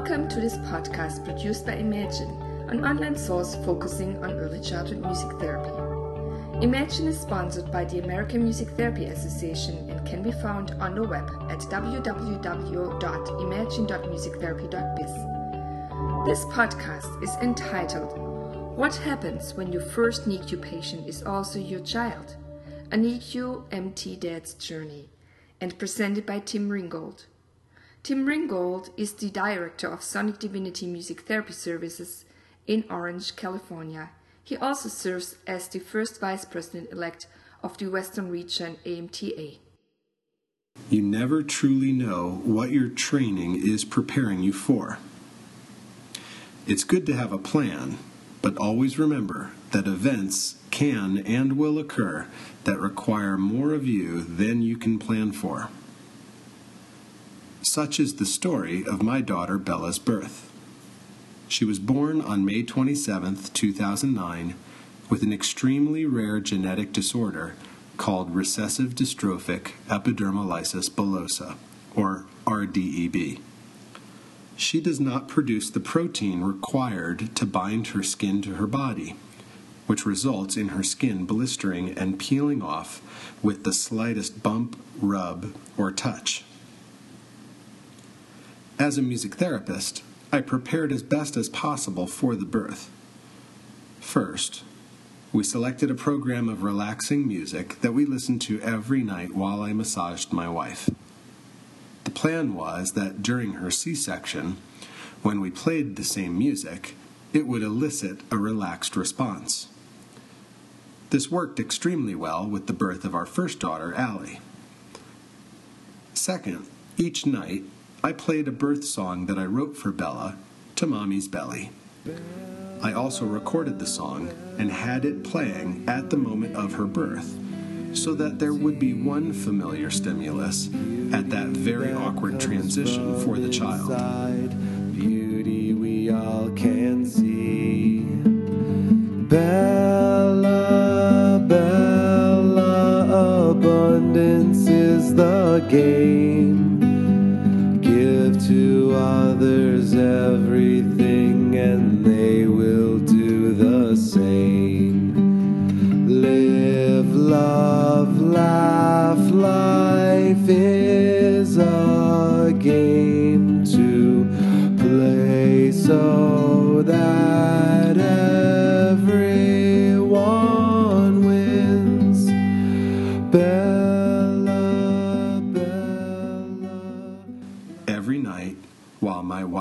Welcome to this podcast produced by Imagine, an online source focusing on early childhood music therapy. Imagine is sponsored by the American Music Therapy Association and can be found on the web at www.imagine.musictherapy.biz. This podcast is entitled What Happens When Your First NICU Patient is Also Your Child? A NICU MT Dad's Journey, and presented by Tim Ringgold. Tim Ringgold is the director of Sonic Divinity Music Therapy Services in Orange, California. He also serves as the first vice president elect of the Western Region AMTA. You never truly know what your training is preparing you for. It's good to have a plan, but always remember that events can and will occur that require more of you than you can plan for. Such is the story of my daughter Bella's birth. She was born on May 27, 2009, with an extremely rare genetic disorder called recessive dystrophic epidermolysis bullosa, or RDEB. She does not produce the protein required to bind her skin to her body, which results in her skin blistering and peeling off with the slightest bump, rub, or touch. As a music therapist, I prepared as best as possible for the birth. First, we selected a program of relaxing music that we listened to every night while I massaged my wife. The plan was that during her C section, when we played the same music, it would elicit a relaxed response. This worked extremely well with the birth of our first daughter, Allie. Second, each night I played a birth song that I wrote for Bella to Mommy's Belly. I also recorded the song and had it playing at the moment of her birth so that there would be one familiar stimulus at that very awkward transition for the child. Beauty we all can see. Bella, Bella, abundance is the game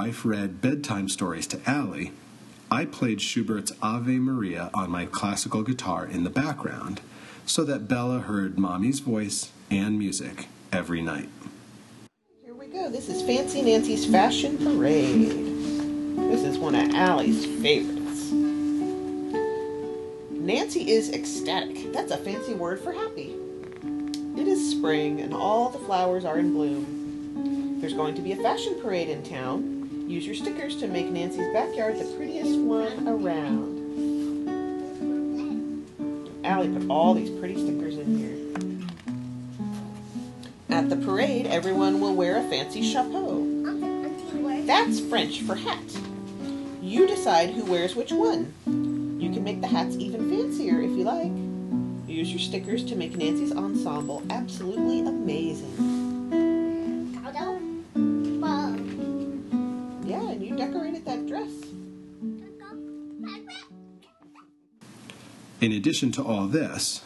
wife read bedtime stories to Allie, I played Schubert's Ave Maria on my classical guitar in the background so that Bella heard Mommy's voice and music every night. Here we go. This is Fancy Nancy's Fashion Parade. This is one of Allie's favorites. Nancy is ecstatic. That's a fancy word for happy. It is spring and all the flowers are in bloom. There's going to be a fashion parade in town. Use your stickers to make Nancy's backyard the prettiest one around. Allie put all these pretty stickers in here. At the parade, everyone will wear a fancy chapeau. That's French for hat. You decide who wears which one. You can make the hats even fancier if you like. Use your stickers to make Nancy's ensemble absolutely amazing. In addition to all this,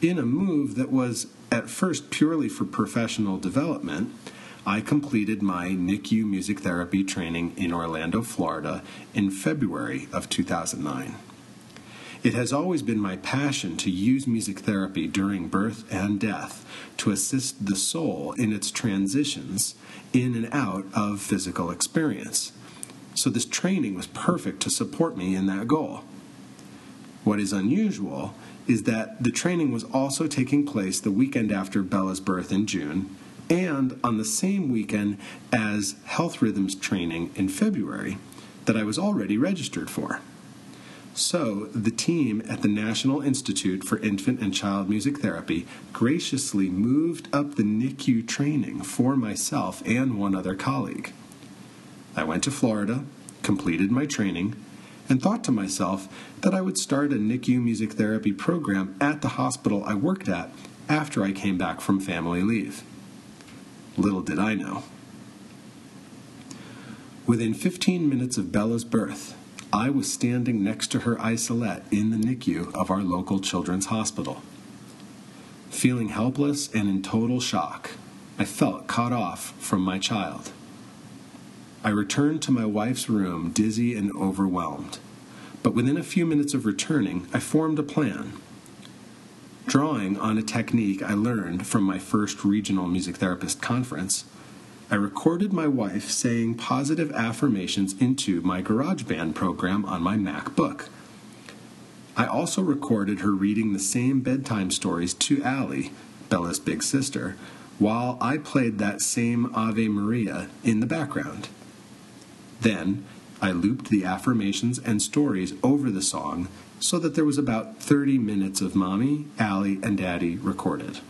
in a move that was at first purely for professional development, I completed my NICU music therapy training in Orlando, Florida in February of 2009. It has always been my passion to use music therapy during birth and death to assist the soul in its transitions in and out of physical experience. So, this training was perfect to support me in that goal. What is unusual is that the training was also taking place the weekend after Bella's birth in June and on the same weekend as Health Rhythms training in February that I was already registered for. So, the team at the National Institute for Infant and Child Music Therapy graciously moved up the NICU training for myself and one other colleague. I went to Florida, completed my training, and thought to myself that I would start a NICU music therapy program at the hospital I worked at after I came back from family leave. Little did I know. Within 15 minutes of Bella's birth, I was standing next to her isolette in the NICU of our local children's hospital. Feeling helpless and in total shock, I felt cut off from my child. I returned to my wife's room dizzy and overwhelmed. But within a few minutes of returning, I formed a plan. Drawing on a technique I learned from my first regional music therapist conference, I recorded my wife saying positive affirmations into my GarageBand program on my MacBook. I also recorded her reading the same bedtime stories to Allie, Bella's big sister, while I played that same Ave Maria in the background. Then I looped the affirmations and stories over the song so that there was about 30 minutes of Mommy, Allie, and Daddy recorded.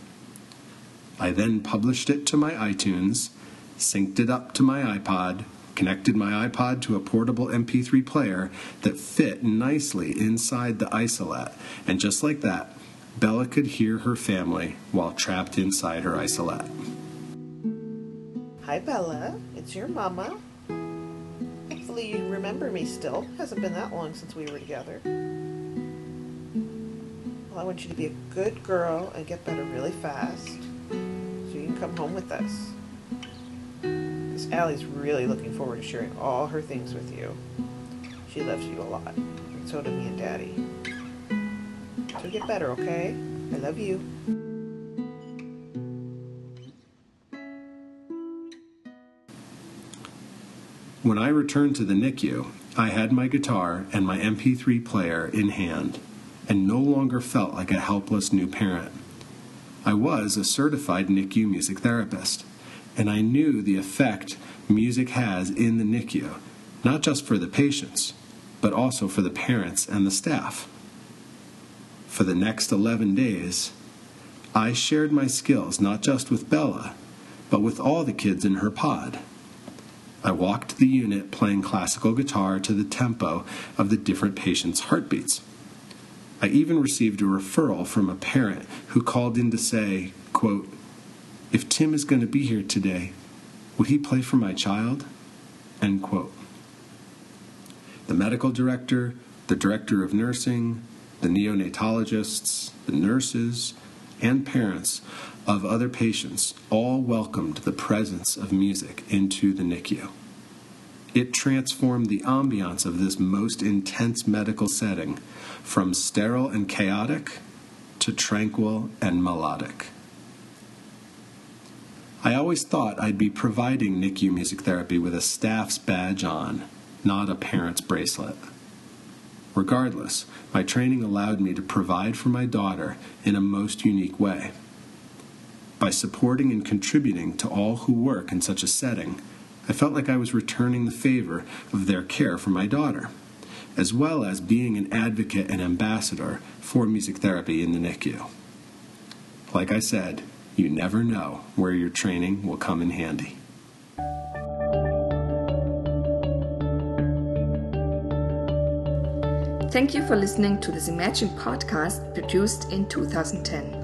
I then published it to my iTunes, synced it up to my iPod, connected my iPod to a portable MP3 player that fit nicely inside the isolette, and just like that, Bella could hear her family while trapped inside her isolette. Hi, Bella. It's your mama. Hopefully, you remember me still. Hasn't been that long since we were together. Well, I want you to be a good girl and get better really fast so you can come home with us. Because Allie's really looking forward to sharing all her things with you. She loves you a lot. And so do me and Daddy. So get better, okay? I love you. When I returned to the NICU, I had my guitar and my MP3 player in hand and no longer felt like a helpless new parent. I was a certified NICU music therapist, and I knew the effect music has in the NICU, not just for the patients, but also for the parents and the staff. For the next 11 days, I shared my skills not just with Bella, but with all the kids in her pod. I walked the unit playing classical guitar to the tempo of the different patients' heartbeats. I even received a referral from a parent who called in to say, quote, If Tim is going to be here today, would he play for my child? End quote. The medical director, the director of nursing, the neonatologists, the nurses, and parents of other patients all welcomed the presence of music into the NICU. It transformed the ambiance of this most intense medical setting from sterile and chaotic to tranquil and melodic. I always thought I'd be providing NICU music therapy with a staff's badge on, not a parent's bracelet. Regardless, my training allowed me to provide for my daughter in a most unique way. By supporting and contributing to all who work in such a setting, I felt like I was returning the favor of their care for my daughter, as well as being an advocate and ambassador for music therapy in the NICU. Like I said, you never know where your training will come in handy. Thank you for listening to this Imagine podcast produced in 2010.